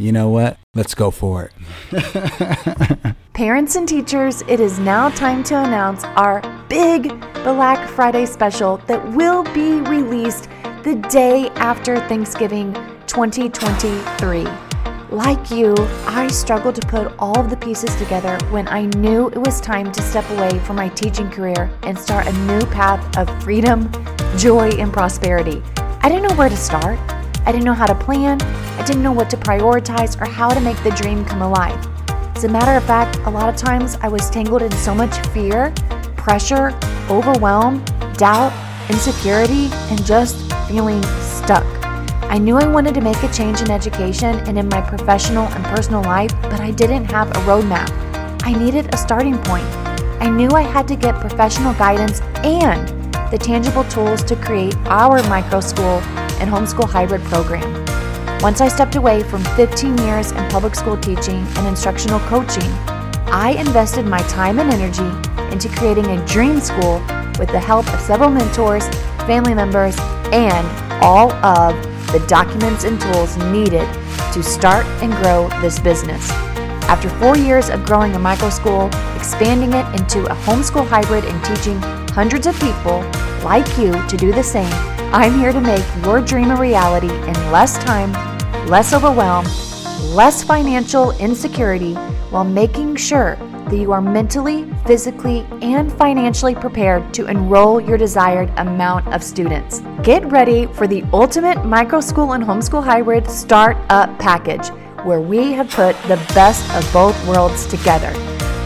You know what? Let's go for it. Parents and teachers, it is now time to announce our big Black Friday special that will be released the day after Thanksgiving 2023. Like you, I struggled to put all of the pieces together when I knew it was time to step away from my teaching career and start a new path of freedom, joy, and prosperity. I didn't know where to start. I didn't know how to plan. I didn't know what to prioritize or how to make the dream come alive. As a matter of fact, a lot of times I was tangled in so much fear, pressure, overwhelm, doubt, insecurity, and just feeling stuck. I knew I wanted to make a change in education and in my professional and personal life, but I didn't have a roadmap. I needed a starting point. I knew I had to get professional guidance and the tangible tools to create our micro school and homeschool hybrid program. Once I stepped away from 15 years in public school teaching and instructional coaching, I invested my time and energy into creating a dream school with the help of several mentors, family members, and all of the documents and tools needed to start and grow this business. After four years of growing a micro school, expanding it into a homeschool hybrid, and teaching hundreds of people like you to do the same, I'm here to make your dream a reality in less time, less overwhelm, less financial insecurity, while making sure that you are mentally, physically, and financially prepared to enroll your desired amount of students. Get ready for the ultimate micro school and homeschool hybrid startup package, where we have put the best of both worlds together.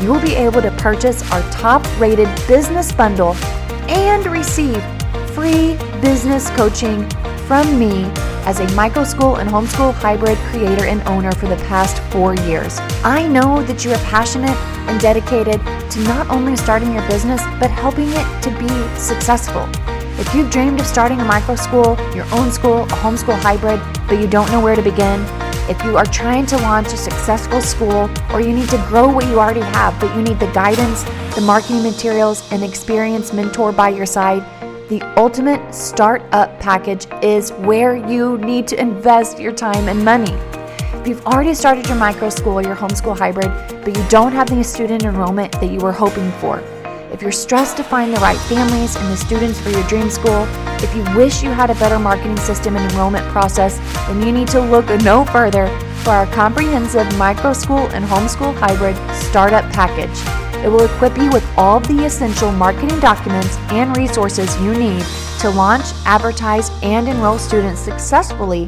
You will be able to purchase our top rated business bundle and receive free business coaching from me as a micro school and homeschool hybrid creator and owner for the past four years. I know that you are passionate and dedicated to not only starting your business, but helping it to be successful. If you've dreamed of starting a micro school, your own school, a homeschool hybrid, but you don't know where to begin, if you are trying to launch a successful school or you need to grow what you already have, but you need the guidance, the marketing materials, and experienced mentor by your side, the ultimate startup package is where you need to invest your time and money. If you've already started your micro school or your homeschool hybrid, but you don't have the student enrollment that you were hoping for, if you're stressed to find the right families and the students for your dream school, if you wish you had a better marketing system and enrollment process, then you need to look no further for our comprehensive micro school and homeschool hybrid startup package. It will equip you with all the essential marketing documents and resources you need to launch, advertise, and enroll students successfully,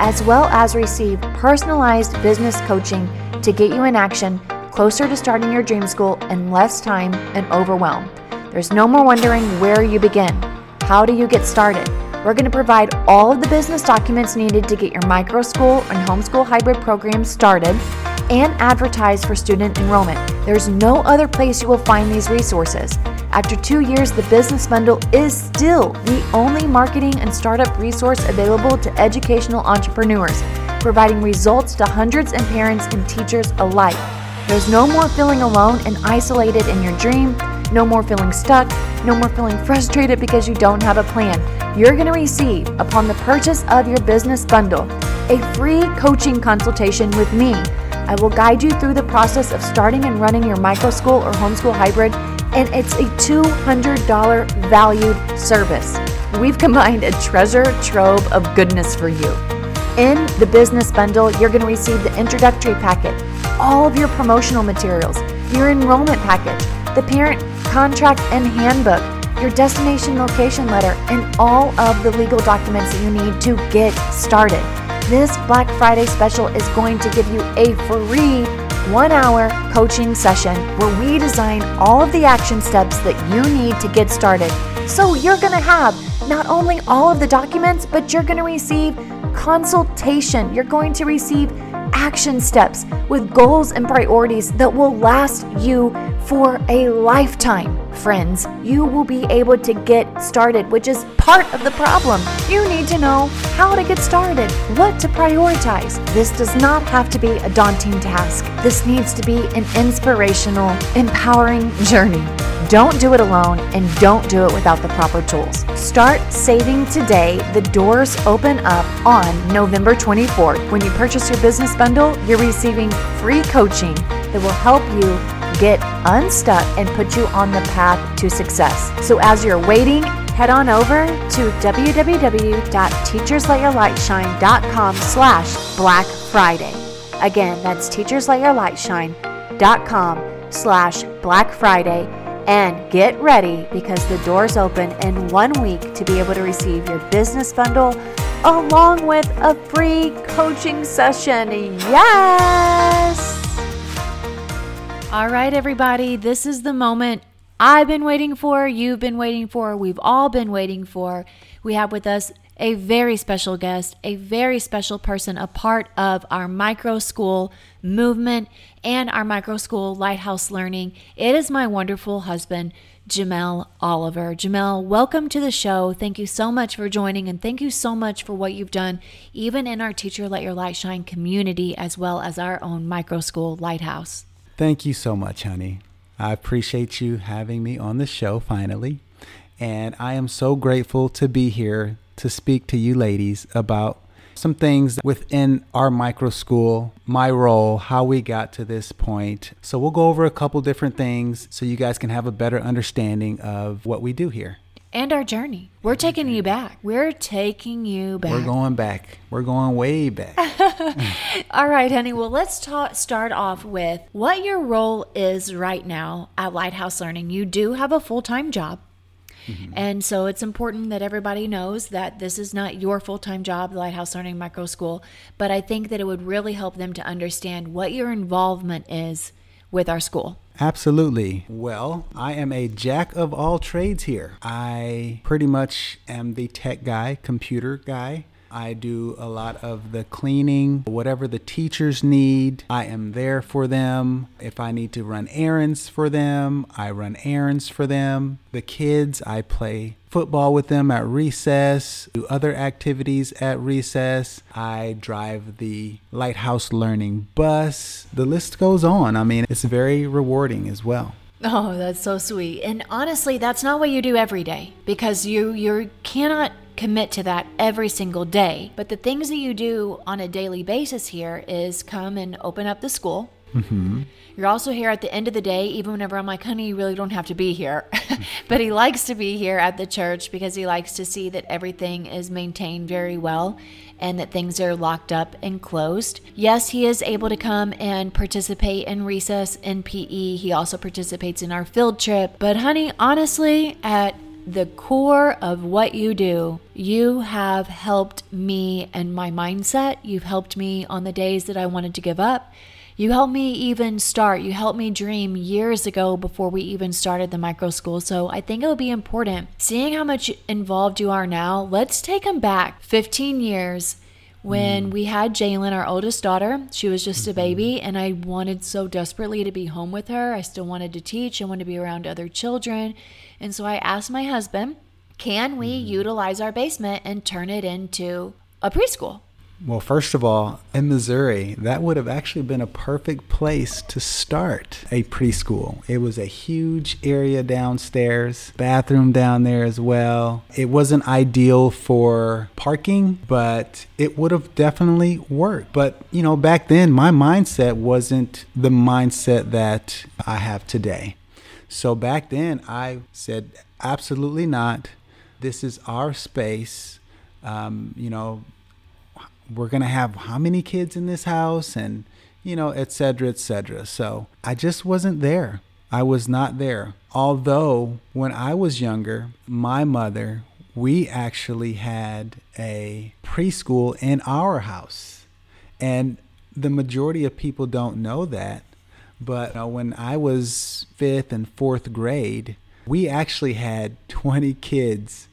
as well as receive personalized business coaching to get you in action closer to starting your dream school in less time and overwhelm. There's no more wondering where you begin. How do you get started? We're going to provide all of the business documents needed to get your micro school and homeschool hybrid program started and advertise for student enrollment. There's no other place you will find these resources. After two years, the Business Bundle is still the only marketing and startup resource available to educational entrepreneurs, providing results to hundreds of parents and teachers alike. There's no more feeling alone and isolated in your dream, no more feeling stuck, no more feeling frustrated because you don't have a plan. You're going to receive, upon the purchase of your business bundle, a free coaching consultation with me. I will guide you through the process of starting and running your micro school or homeschool hybrid, and it's a $200 valued service. We've combined a treasure trove of goodness for you. In the business bundle, you're going to receive the introductory packet, all of your promotional materials, your enrollment package, the parent contract and handbook, your destination location letter, and all of the legal documents that you need to get started. This Black Friday special is going to give you a free one hour coaching session where we design all of the action steps that you need to get started. So you're going to have not only all of the documents, but you're going to receive consultation. You're going to receive action steps with goals and priorities that will last you for a lifetime. Friends, you will be able to get started, which is part of the problem. You need to know how to get started, what to prioritize. This does not have to be a daunting task. This needs to be an inspirational, empowering journey. Don't do it alone and don't do it without the proper tools. Start saving today. The doors open up on November 24th. When you purchase your business bundle, you're receiving free coaching that will help you get unstuck and put you on the path to success. So as you're waiting, head on over to www.teachersletyourlightshine.com slash Black Friday. Again, that's teachersletyourlightshine.com slash Black Friday and get ready because the doors open in one week to be able to receive your business bundle along with a free coaching session. Yes! All right, everybody, this is the moment I've been waiting for, you've been waiting for, we've all been waiting for. We have with us a very special guest, a very special person, a part of our micro school movement and our micro school lighthouse learning. It is my wonderful husband, Jamel Oliver. Jamel, welcome to the show. Thank you so much for joining and thank you so much for what you've done, even in our Teacher Let Your Light Shine community, as well as our own micro school lighthouse. Thank you so much, honey. I appreciate you having me on the show finally. And I am so grateful to be here to speak to you ladies about some things within our micro school, my role, how we got to this point. So we'll go over a couple different things so you guys can have a better understanding of what we do here. And our journey. We're taking you back. We're taking you back. We're going back. We're going way back. All right, honey. Well, let's ta- start off with what your role is right now at Lighthouse Learning. You do have a full time job. Mm-hmm. And so it's important that everybody knows that this is not your full time job, the Lighthouse Learning Micro School, but I think that it would really help them to understand what your involvement is with our school. Absolutely. Well, I am a jack of all trades here. I pretty much am the tech guy, computer guy. I do a lot of the cleaning, whatever the teachers need, I am there for them. If I need to run errands for them, I run errands for them. The kids, I play football with them at recess, do other activities at recess. I drive the Lighthouse Learning bus. The list goes on. I mean, it's very rewarding as well. Oh, that's so sweet. And honestly, that's not what you do every day because you you cannot commit to that every single day. But the things that you do on a daily basis here is come and open up the school. Mm-hmm. You're also here at the end of the day, even whenever I'm like, honey, you really don't have to be here. but he likes to be here at the church because he likes to see that everything is maintained very well and that things are locked up and closed. Yes, he is able to come and participate in recess in PE. He also participates in our field trip. But, honey, honestly, at the core of what you do, you have helped me and my mindset. You've helped me on the days that I wanted to give up. You helped me even start. You helped me dream years ago before we even started the micro school. So I think it would be important. Seeing how much involved you are now, let's take them back 15 years when mm. we had Jalen, our oldest daughter. She was just mm-hmm. a baby, and I wanted so desperately to be home with her. I still wanted to teach, I wanted to be around other children. And so I asked my husband, can we mm-hmm. utilize our basement and turn it into a preschool? Well, first of all, in Missouri, that would have actually been a perfect place to start a preschool. It was a huge area downstairs, bathroom down there as well. It wasn't ideal for parking, but it would have definitely worked. But, you know, back then, my mindset wasn't the mindset that I have today. So back then, I said, absolutely not. This is our space. Um, you know, we're going to have how many kids in this house and, you know, et cetera, et cetera. So I just wasn't there. I was not there. Although when I was younger, my mother, we actually had a preschool in our house. And the majority of people don't know that. But you know, when I was fifth and fourth grade, we actually had 20 kids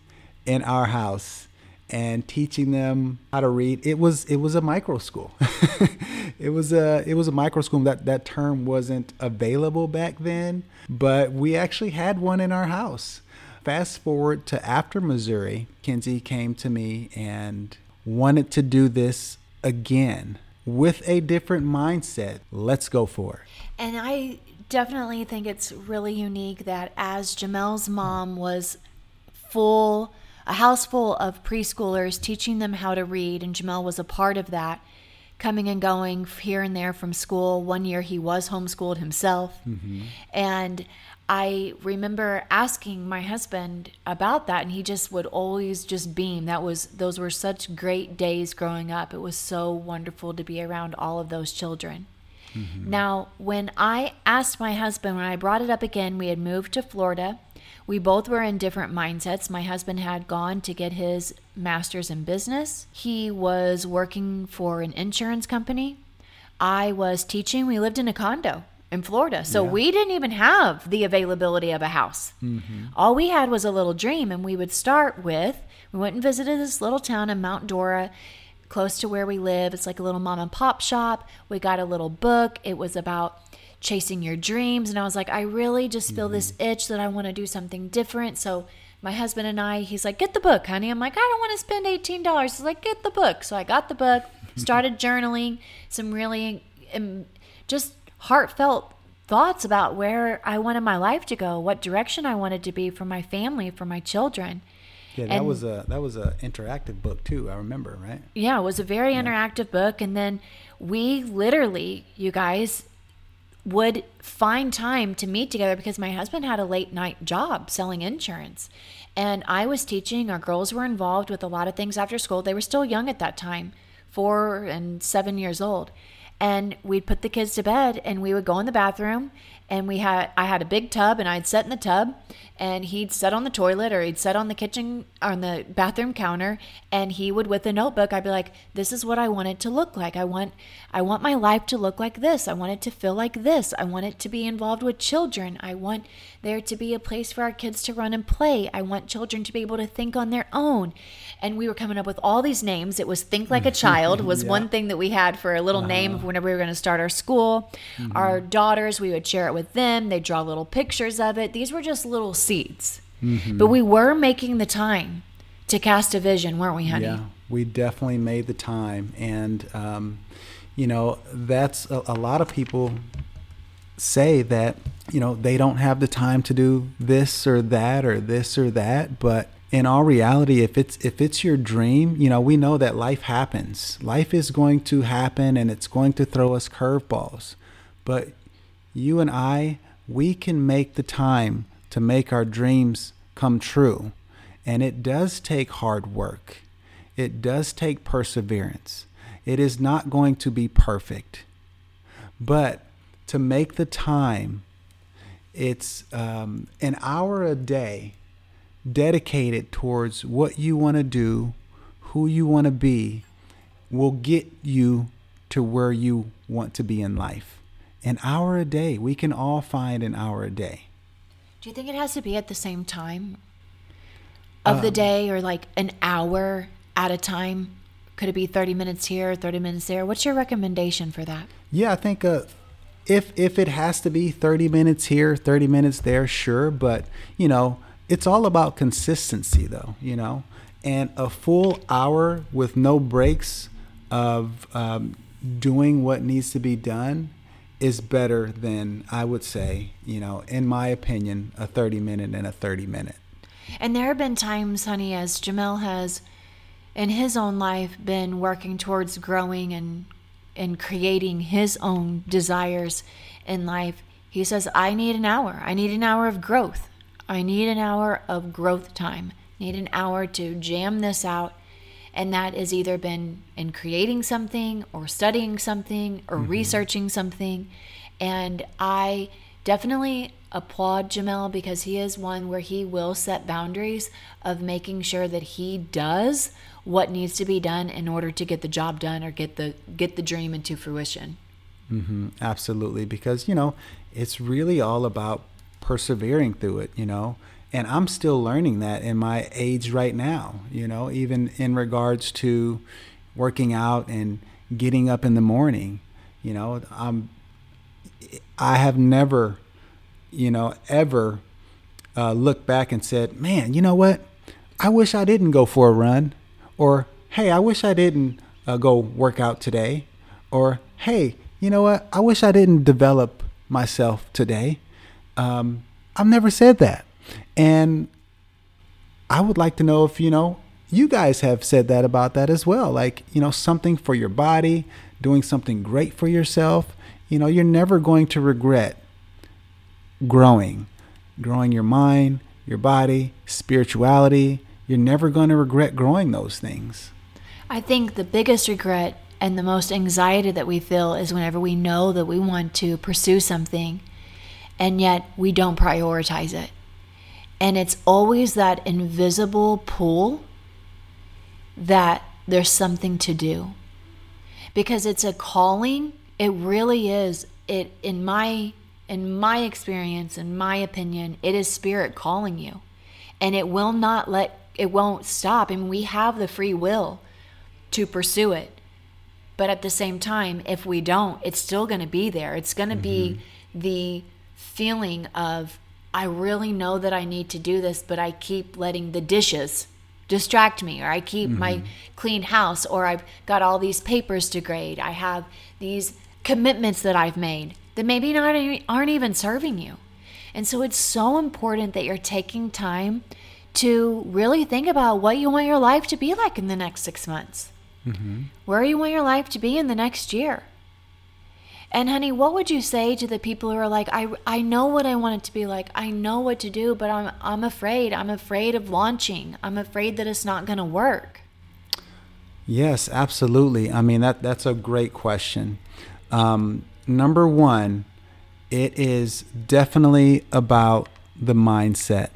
in our house and teaching them how to read. It was it was a micro school. it was a it was a micro school. That that term wasn't available back then, but we actually had one in our house. Fast forward to after Missouri, Kinsey came to me and wanted to do this again. with a different mindset, let's go for it. And I definitely think it's really unique that as Jamel's mom was full, a house full of preschoolers teaching them how to read, and Jamel was a part of that, coming and going here and there from school. One year he was homeschooled himself. Mm-hmm. And I remember asking my husband about that and he just would always just beam. That was those were such great days growing up. It was so wonderful to be around all of those children. Mm-hmm. Now, when I asked my husband when I brought it up again, we had moved to Florida. We both were in different mindsets. My husband had gone to get his master's in business. He was working for an insurance company. I was teaching. We lived in a condo in Florida. So yeah. we didn't even have the availability of a house. Mm-hmm. All we had was a little dream. And we would start with we went and visited this little town in Mount Dora, close to where we live. It's like a little mom and pop shop. We got a little book. It was about chasing your dreams. And I was like, I really just feel mm-hmm. this itch that I want to do something different. So my husband and I, he's like, get the book, honey. I'm like, I don't want to spend $18. He's like, get the book. So I got the book, started journaling some really um, just heartfelt thoughts about where I wanted my life to go, what direction I wanted to be for my family, for my children. Yeah, that and, was a that was a interactive book too. I remember, right? Yeah, it was a very yeah. interactive book, and then we literally, you guys, would find time to meet together because my husband had a late night job selling insurance, and I was teaching. Our girls were involved with a lot of things after school. They were still young at that time, four and seven years old, and we'd put the kids to bed and we would go in the bathroom and we had I had a big tub and I'd sit in the tub and he'd sit on the toilet or he'd sit on the kitchen on the bathroom counter and he would with a notebook I'd be like this is what I want it to look like I want I want my life to look like this I want it to feel like this I want it to be involved with children I want there to be a place for our kids to run and play I want children to be able to think on their own and we were coming up with all these names. It was Think Like a Child was yeah. one thing that we had for a little uh-huh. name whenever we were going to start our school. Mm-hmm. Our daughters, we would share it with them. They draw little pictures of it. These were just little seeds, mm-hmm. but we were making the time to cast a vision, weren't we, honey? Yeah, we definitely made the time, and um, you know that's a, a lot of people say that you know they don't have the time to do this or that or this or that but in all reality if it's if it's your dream you know we know that life happens life is going to happen and it's going to throw us curveballs but you and i we can make the time to make our dreams come true. And it does take hard work. It does take perseverance. It is not going to be perfect. But to make the time it's um, an hour a day dedicated towards what you want to do, who you want to be, will get you to where you want to be in life. An hour a day. We can all find an hour a day. Do you think it has to be at the same time of um, the day or like an hour at a time? Could it be 30 minutes here, 30 minutes there? What's your recommendation for that? Yeah, I think uh, if if it has to be 30 minutes here, 30 minutes there, sure, but you know, it's all about consistency though you know and a full hour with no breaks of um, doing what needs to be done is better than i would say you know in my opinion a 30 minute and a 30 minute. And there have been times honey as jamel has in his own life been working towards growing and and creating his own desires in life. He says i need an hour. I need an hour of growth. I need an hour of growth time, need an hour to jam this out. And that has either been in creating something or studying something or mm-hmm. researching something. And I definitely applaud Jamel because he is one where he will set boundaries of making sure that he does what needs to be done in order to get the job done or get the get the dream into fruition. Mm-hmm, absolutely, because you know it's really all about persevering through it, you know. And I'm still learning that in my age right now, you know, even in regards to working out and getting up in the morning, you know, I'm I have never, you know, ever uh, looked back and said, "Man, you know what? I wish I didn't go for a run," or "Hey, I wish I didn't uh, go work out today," or hey, you know what? I wish I didn't develop myself today. Um, I've never said that. And I would like to know if, you know, you guys have said that about that as well. Like, you know, something for your body, doing something great for yourself. You know, you're never going to regret growing, growing your mind, your body, spirituality. You're never going to regret growing those things. I think the biggest regret and the most anxiety that we feel is whenever we know that we want to pursue something and yet we don't prioritize it. And it's always that invisible pull that there's something to do. Because it's a calling, it really is. It in my in my experience, in my opinion, it is spirit calling you. And it will not let it won't stop. I mean, we have the free will to pursue it. But at the same time, if we don't, it's still going to be there. It's going to mm-hmm. be the feeling of I really know that I need to do this, but I keep letting the dishes distract me, or I keep mm-hmm. my clean house, or I've got all these papers to grade. I have these commitments that I've made that maybe not aren't even serving you. And so it's so important that you're taking time to really think about what you want your life to be like in the next six months. Mm-hmm. Where you want your life to be in the next year. And honey, what would you say to the people who are like, I, I know what I want it to be like. I know what to do, but I'm I'm afraid. I'm afraid of launching. I'm afraid that it's not going to work. Yes, absolutely. I mean that that's a great question. Um, number one, it is definitely about the mindset.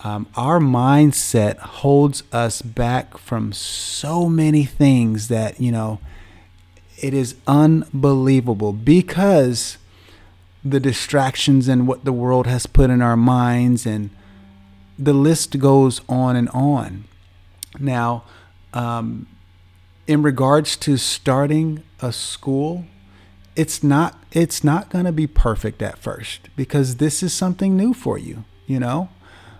Um, our mindset holds us back from so many things that you know it is unbelievable because the distractions and what the world has put in our minds, and the list goes on and on. Now, um, in regards to starting a school, it's not it's not going to be perfect at first because this is something new for you, you know.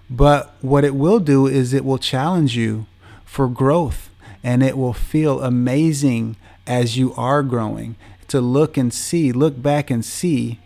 But what it will do is it will challenge you for growth and it will feel amazing as you are growing to look and see, look back and see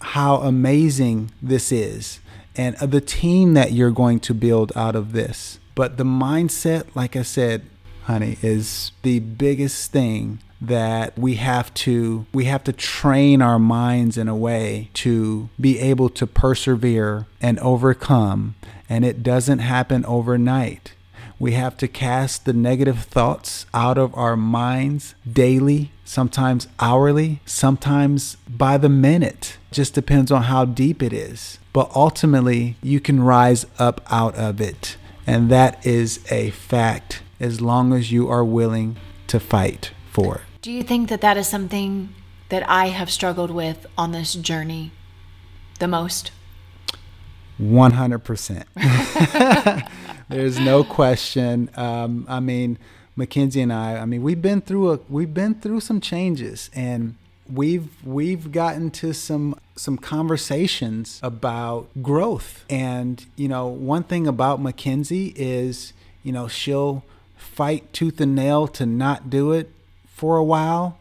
how amazing this is and uh, the team that you're going to build out of this. But the mindset, like I said, honey, is the biggest thing that we have to we have to train our minds in a way to be able to persevere and overcome and it doesn't happen overnight we have to cast the negative thoughts out of our minds daily, sometimes hourly, sometimes by the minute. Just depends on how deep it is. But ultimately, you can rise up out of it. And that is a fact as long as you are willing to fight for it. Do you think that that is something that I have struggled with on this journey the most? 100%. There's no question. Um, I mean, Makenzie and I, I mean, we've been through a we've been through some changes and we've we've gotten to some some conversations about growth. And, you know, one thing about Makenzie is, you know, she'll fight tooth and nail to not do it for a while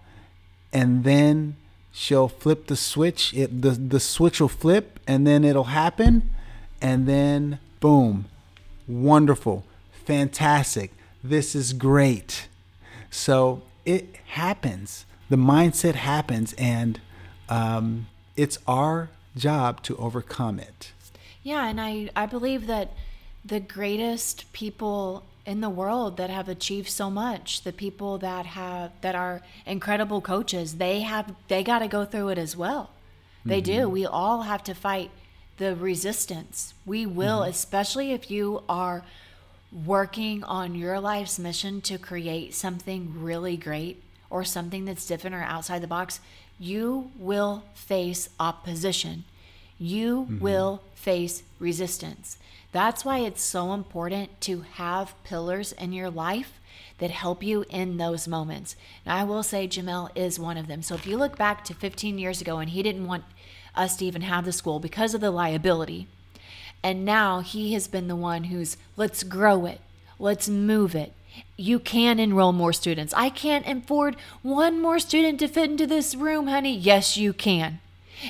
and then she'll flip the switch. It the the switch will flip and then it'll happen and then boom, wonderful, fantastic. This is great. So it happens. The mindset happens, and um, it's our job to overcome it. Yeah, and I, I believe that the greatest people in the world that have achieved so much the people that have that are incredible coaches they have they got to go through it as well they mm-hmm. do we all have to fight the resistance. We will, mm-hmm. especially if you are working on your life's mission to create something really great or something that's different or outside the box, you will face opposition. You mm-hmm. will face resistance. That's why it's so important to have pillars in your life that help you in those moments. And I will say Jamel is one of them. So if you look back to 15 years ago and he didn't want us to even have the school because of the liability. And now he has been the one who's let's grow it, let's move it. you can enroll more students. I can't afford one more student to fit into this room, honey. Yes, you can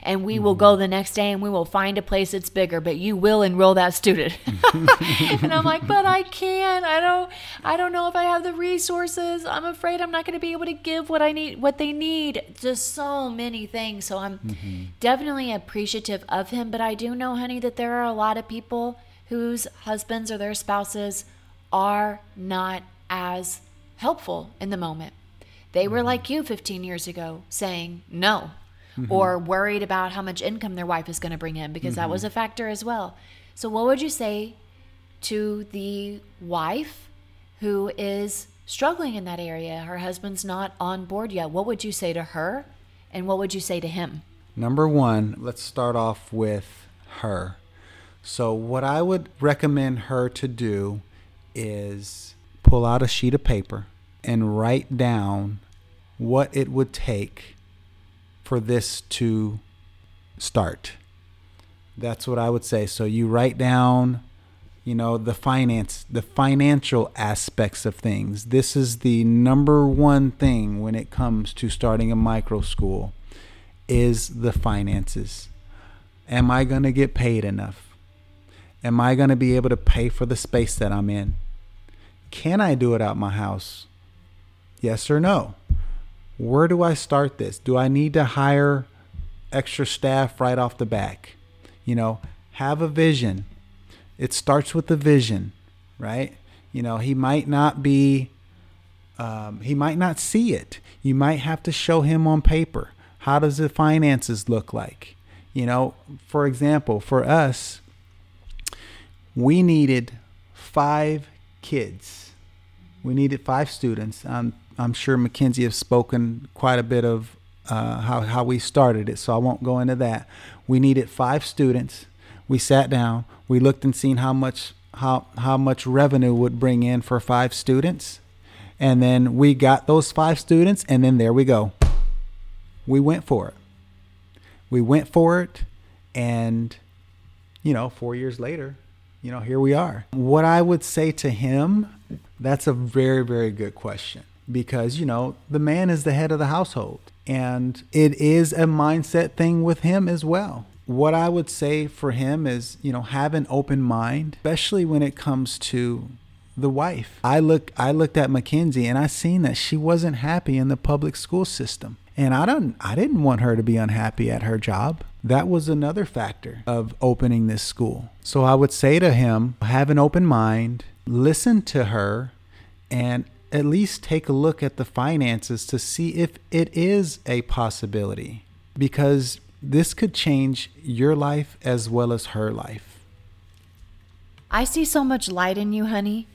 and we will go the next day and we will find a place that's bigger but you will enroll that student. And i'm like but i can't. I don't i don't know if i have the resources. I'm afraid i'm not going to be able to give what i need what they need. Just so many things. So i'm mm-hmm. definitely appreciative of him but i do know honey that there are a lot of people whose husbands or their spouses are not as helpful in the moment. They were mm-hmm. like you 15 years ago saying no mm-hmm. or worried about how much income their wife is going to bring in because mm-hmm. that was mm-hmm. a factor as well. So, what would you say to the wife who is struggling in that area? Her husband's not on board yet. What would you say to her and what would you say to him? Number one, let's start off with her. So, what I would recommend her to do is pull out a sheet of paper and write down what it would take for this to start. That's what I would say. So you write down, you know, the finance, the financial aspects of things. This is the number one thing when it comes to starting a micro school is the finances. Am I going to get paid enough? Am I going to be able to pay for the space that I'm in? Can I do it out my house? Yes or no? Where do I start this? Do I need to hire extra staff right off the back? You know, have a vision. It starts with the vision, right? You know, he might not be, um, he might not see it. You might have to show him on paper. How does the finances look like? You know, for example, for us, we needed five kids. We needed five students. Um, I'm sure Makenzie has spoken quite a bit of uh, how, how we started it, so I won't go into that. We needed five students. We sat down. We looked and seen how much how how much revenue would bring in for five students, and then we got those five students, and then there we go. We went for it. We went for it, and you know, four years later, you know, here we are. What I would say to him, that's a very very good question because, you know, the man is the head of the household. And it is a mindset thing with him as well. What I would say for him is, you know, have an open mind, especially when it comes to the wife. I look I looked at Makenzie and I seen that she wasn't happy in the public school system. And I don't I didn't want her to be unhappy at her job. That was another factor of opening this school. So I would say to him, have an open mind, listen to her, and at least take a look at the finances to see if it is a possibility because this could change your life as well as her life. I see so much light in you, honey,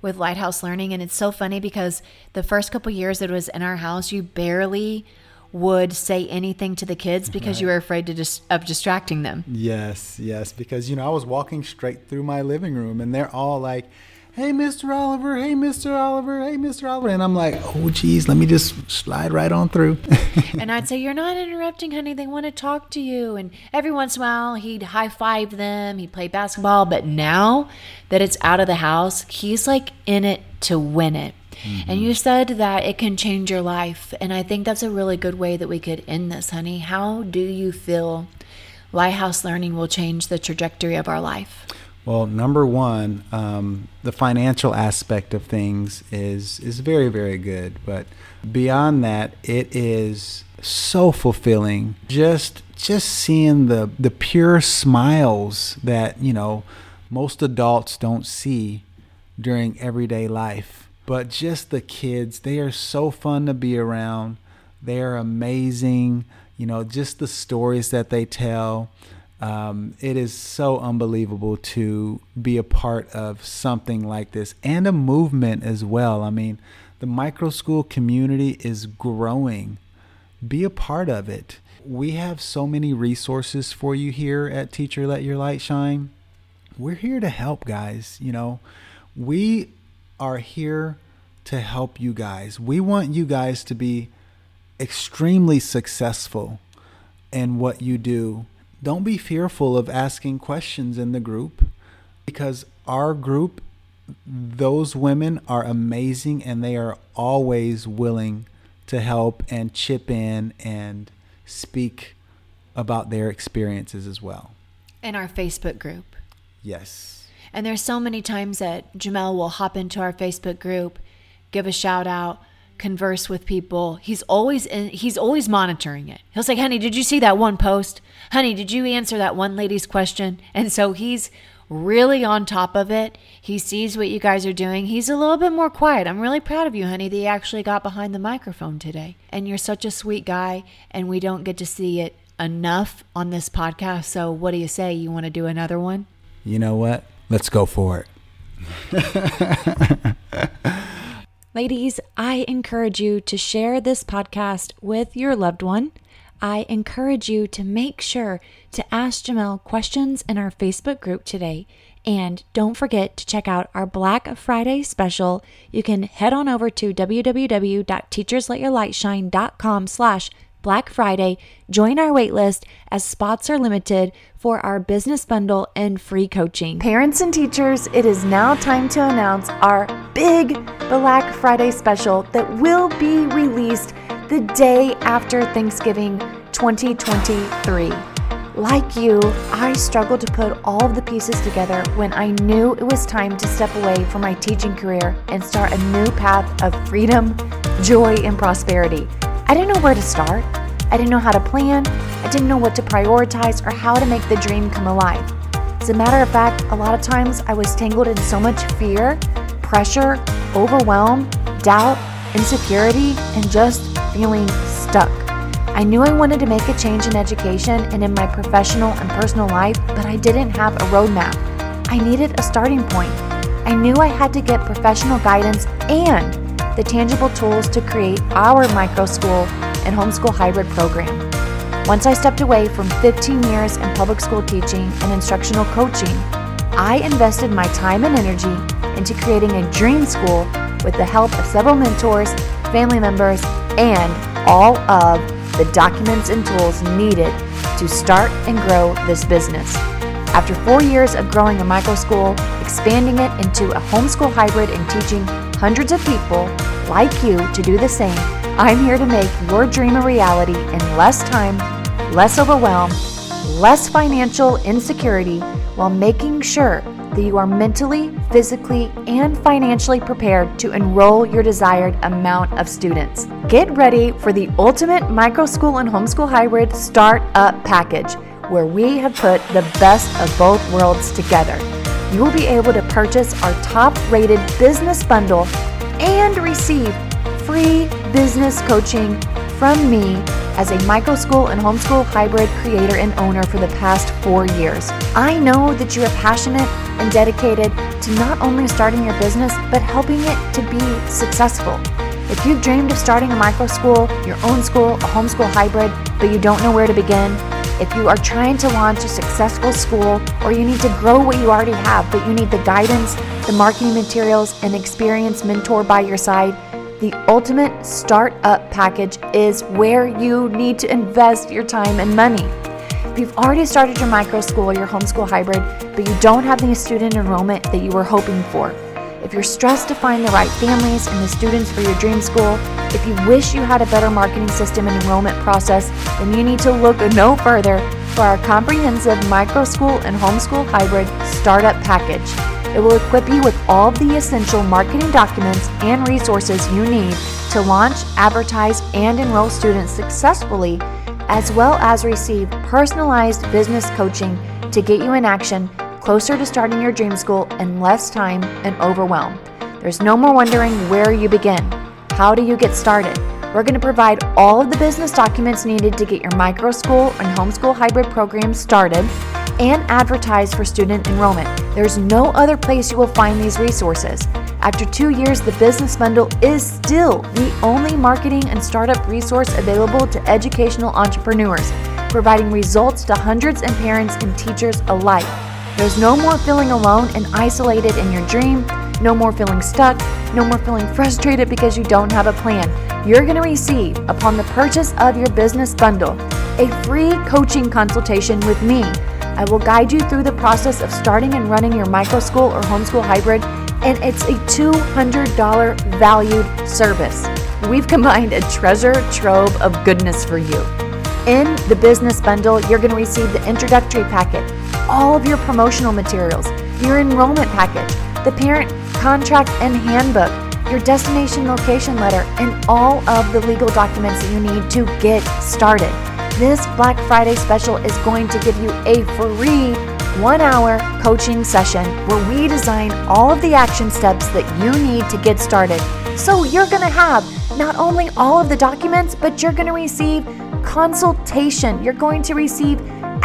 with Lighthouse Learning. And it's so funny because the first couple years that it was in our house, you barely would say anything to the kids because right. you were afraid to dis- of distracting them. Yes, yes. Because, you know, I was walking straight through my living room and they're all like, hey, Mr. Oliver, hey, Mr. Oliver, hey, Mr. Oliver. And I'm like, oh, geez, let me just slide right on through. and I'd say, you're not interrupting, honey. They want to talk to you. And every once in a while, he'd high five them, he'd play basketball. But now that it's out of the house, he's like in it to win it. Mm-hmm. And you said that it can change your life. And I think that's a really good way that we could end this, honey. How do you feel Lighthouse Learning will change the trajectory of our life? Well, number one, um, the financial aspect of things is is very very good, but beyond that, it is so fulfilling. Just just seeing the the pure smiles that you know most adults don't see during everyday life. But just the kids, they are so fun to be around. They are amazing. You know, just the stories that they tell um, it is so unbelievable to be a part of something like this and a movement as well. I mean, the micro school community is growing. Be a part of it. We have so many resources for you here at Teacher Let Your Light Shine. We're here to help, guys. You know, we are here to help you guys. We want you guys to be extremely successful in what you do don't be fearful of asking questions in the group because our group those women are amazing and they are always willing to help and chip in and speak about their experiences as well. In our Facebook group. Yes. And there's so many times that Jamel will hop into our Facebook group, give a shout out, converse with people. He's always in, he's always monitoring it. He'll say, "Honey, did you see that one post? Honey, did you answer that one lady's question?" And so he's really on top of it. He sees what you guys are doing. He's a little bit more quiet. I'm really proud of you, honey, that you actually got behind the microphone today. And you're such a sweet guy, and we don't get to see it enough on this podcast. So, what do you say? You want to do another one? You know what? Let's go for it. Ladies, I encourage you to share this podcast with your loved one. I encourage you to make sure to ask Jamel questions in our Facebook group today. And don't forget to check out our Black Friday special. You can head on over to www.teachersletyourlightshine.com slash Black Friday. Join our waitlist as spots are limited for our business bundle and free coaching. Parents and teachers, it is now time to announce our big Black Friday special that will be released the day after Thanksgiving 2023. Like you, I struggled to put all of the pieces together when I knew it was time to step away from my teaching career and start a new path of freedom, joy, and prosperity. I didn't know where to start. I didn't know how to plan. I didn't know what to prioritize or how to make the dream come alive. As a matter of fact, a lot of times I was tangled in so much fear, pressure, overwhelm, doubt, insecurity, and just feeling stuck. I knew I wanted to make a change in education and in my professional and personal life, but I didn't have a roadmap. I needed a starting point. I knew I had to get professional guidance and the tangible tools to create our micro school and homeschool hybrid program. Once I stepped away from 15 years in public school teaching and instructional coaching, I invested my time and energy into creating a dream school with the help of several mentors, family members, and all of the documents and tools needed to start and grow this business. After four years of growing a micro school, expanding it into a homeschool hybrid, and teaching hundreds of people like you to do the same, I'm here to make your dream a reality in less time, less overwhelm, less financial insecurity, while making sure that you are mentally, physically, and financially prepared to enroll your desired amount of students. Get ready for the ultimate micro school and homeschool hybrid startup package, where we have put the best of both worlds together. You will be able to purchase our top rated business bundle and receive free business coaching from me as a micro school and homeschool hybrid creator and owner for the past four years. I know that you are passionate and dedicated to not only starting your business, but helping it to be successful. If you've dreamed of starting a micro school, your own school, a homeschool hybrid, but you don't know where to begin, if you are trying to launch a successful school or you need to grow what you already have, but you need the guidance, the marketing materials, and experienced mentor by your side, the ultimate startup package is where you need to invest your time and money. If you've already started your micro school or your homeschool hybrid, but you don't have the student enrollment that you were hoping for, if you're stressed to find the right families and the students for your dream school, if you wish you had a better marketing system and enrollment process, then you need to look no further for our comprehensive micro school and homeschool hybrid startup package. It will equip you with all of the essential marketing documents and resources you need to launch, advertise, and enroll students successfully, as well as receive personalized business coaching to get you in action closer to starting your dream school in less time and overwhelm. There's no more wondering where you begin. How do you get started? We're going to provide all of the business documents needed to get your micro school and homeschool hybrid program started and advertise for student enrollment. There's no other place you will find these resources. After two years, the Business Bundle is still the only marketing and startup resource available to educational entrepreneurs, providing results to hundreds of parents and teachers alike. There's no more feeling alone and isolated in your dream, no more feeling stuck, no more feeling frustrated because you don't have a plan. You're going to receive, upon the purchase of your business bundle, a free coaching consultation with me I will guide you through the process of starting and running your micro school or homeschool hybrid and it's a $200 valued service. We've combined a treasure trove of goodness for you. In the business bundle, you're going to receive the introductory packet, all of your promotional materials, your enrollment package, the parent contract and handbook, your destination location letter, and all of the legal documents that you need to get started. This Black Friday special is going to give you a free one hour coaching session where we design all of the action steps that you need to get started. So you're going to have not only all of the documents, but you're going to receive consultation. You're going to receive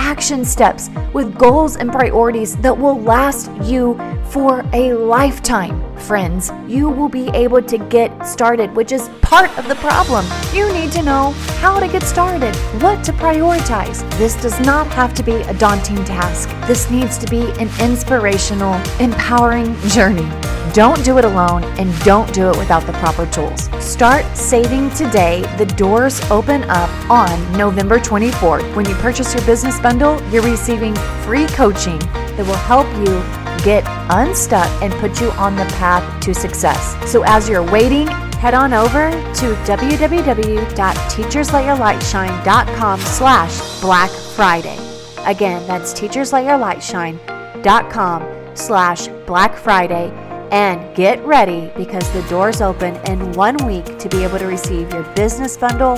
action steps with goals and priorities that will last you for a lifetime. Friends, you will be able to get started, which is part of the problem. You need to know how to get started, what to prioritize. This does not have to be a daunting task. This needs to be an inspirational, empowering journey. Don't do it alone and don't do it without the proper tools. Start saving today. The doors open up on November 24th. When you purchase your business bundle, you're receiving free coaching that will help you get unstuck and put you on the path to success. So as you're waiting, head on over to www.teachersletyourlightshine.com slash Black Friday. Again, that's teachersletyourlightshine.com slash Black Friday and get ready because the doors open in one week to be able to receive your business bundle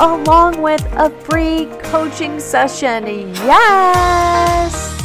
along with a free coaching session. Yes!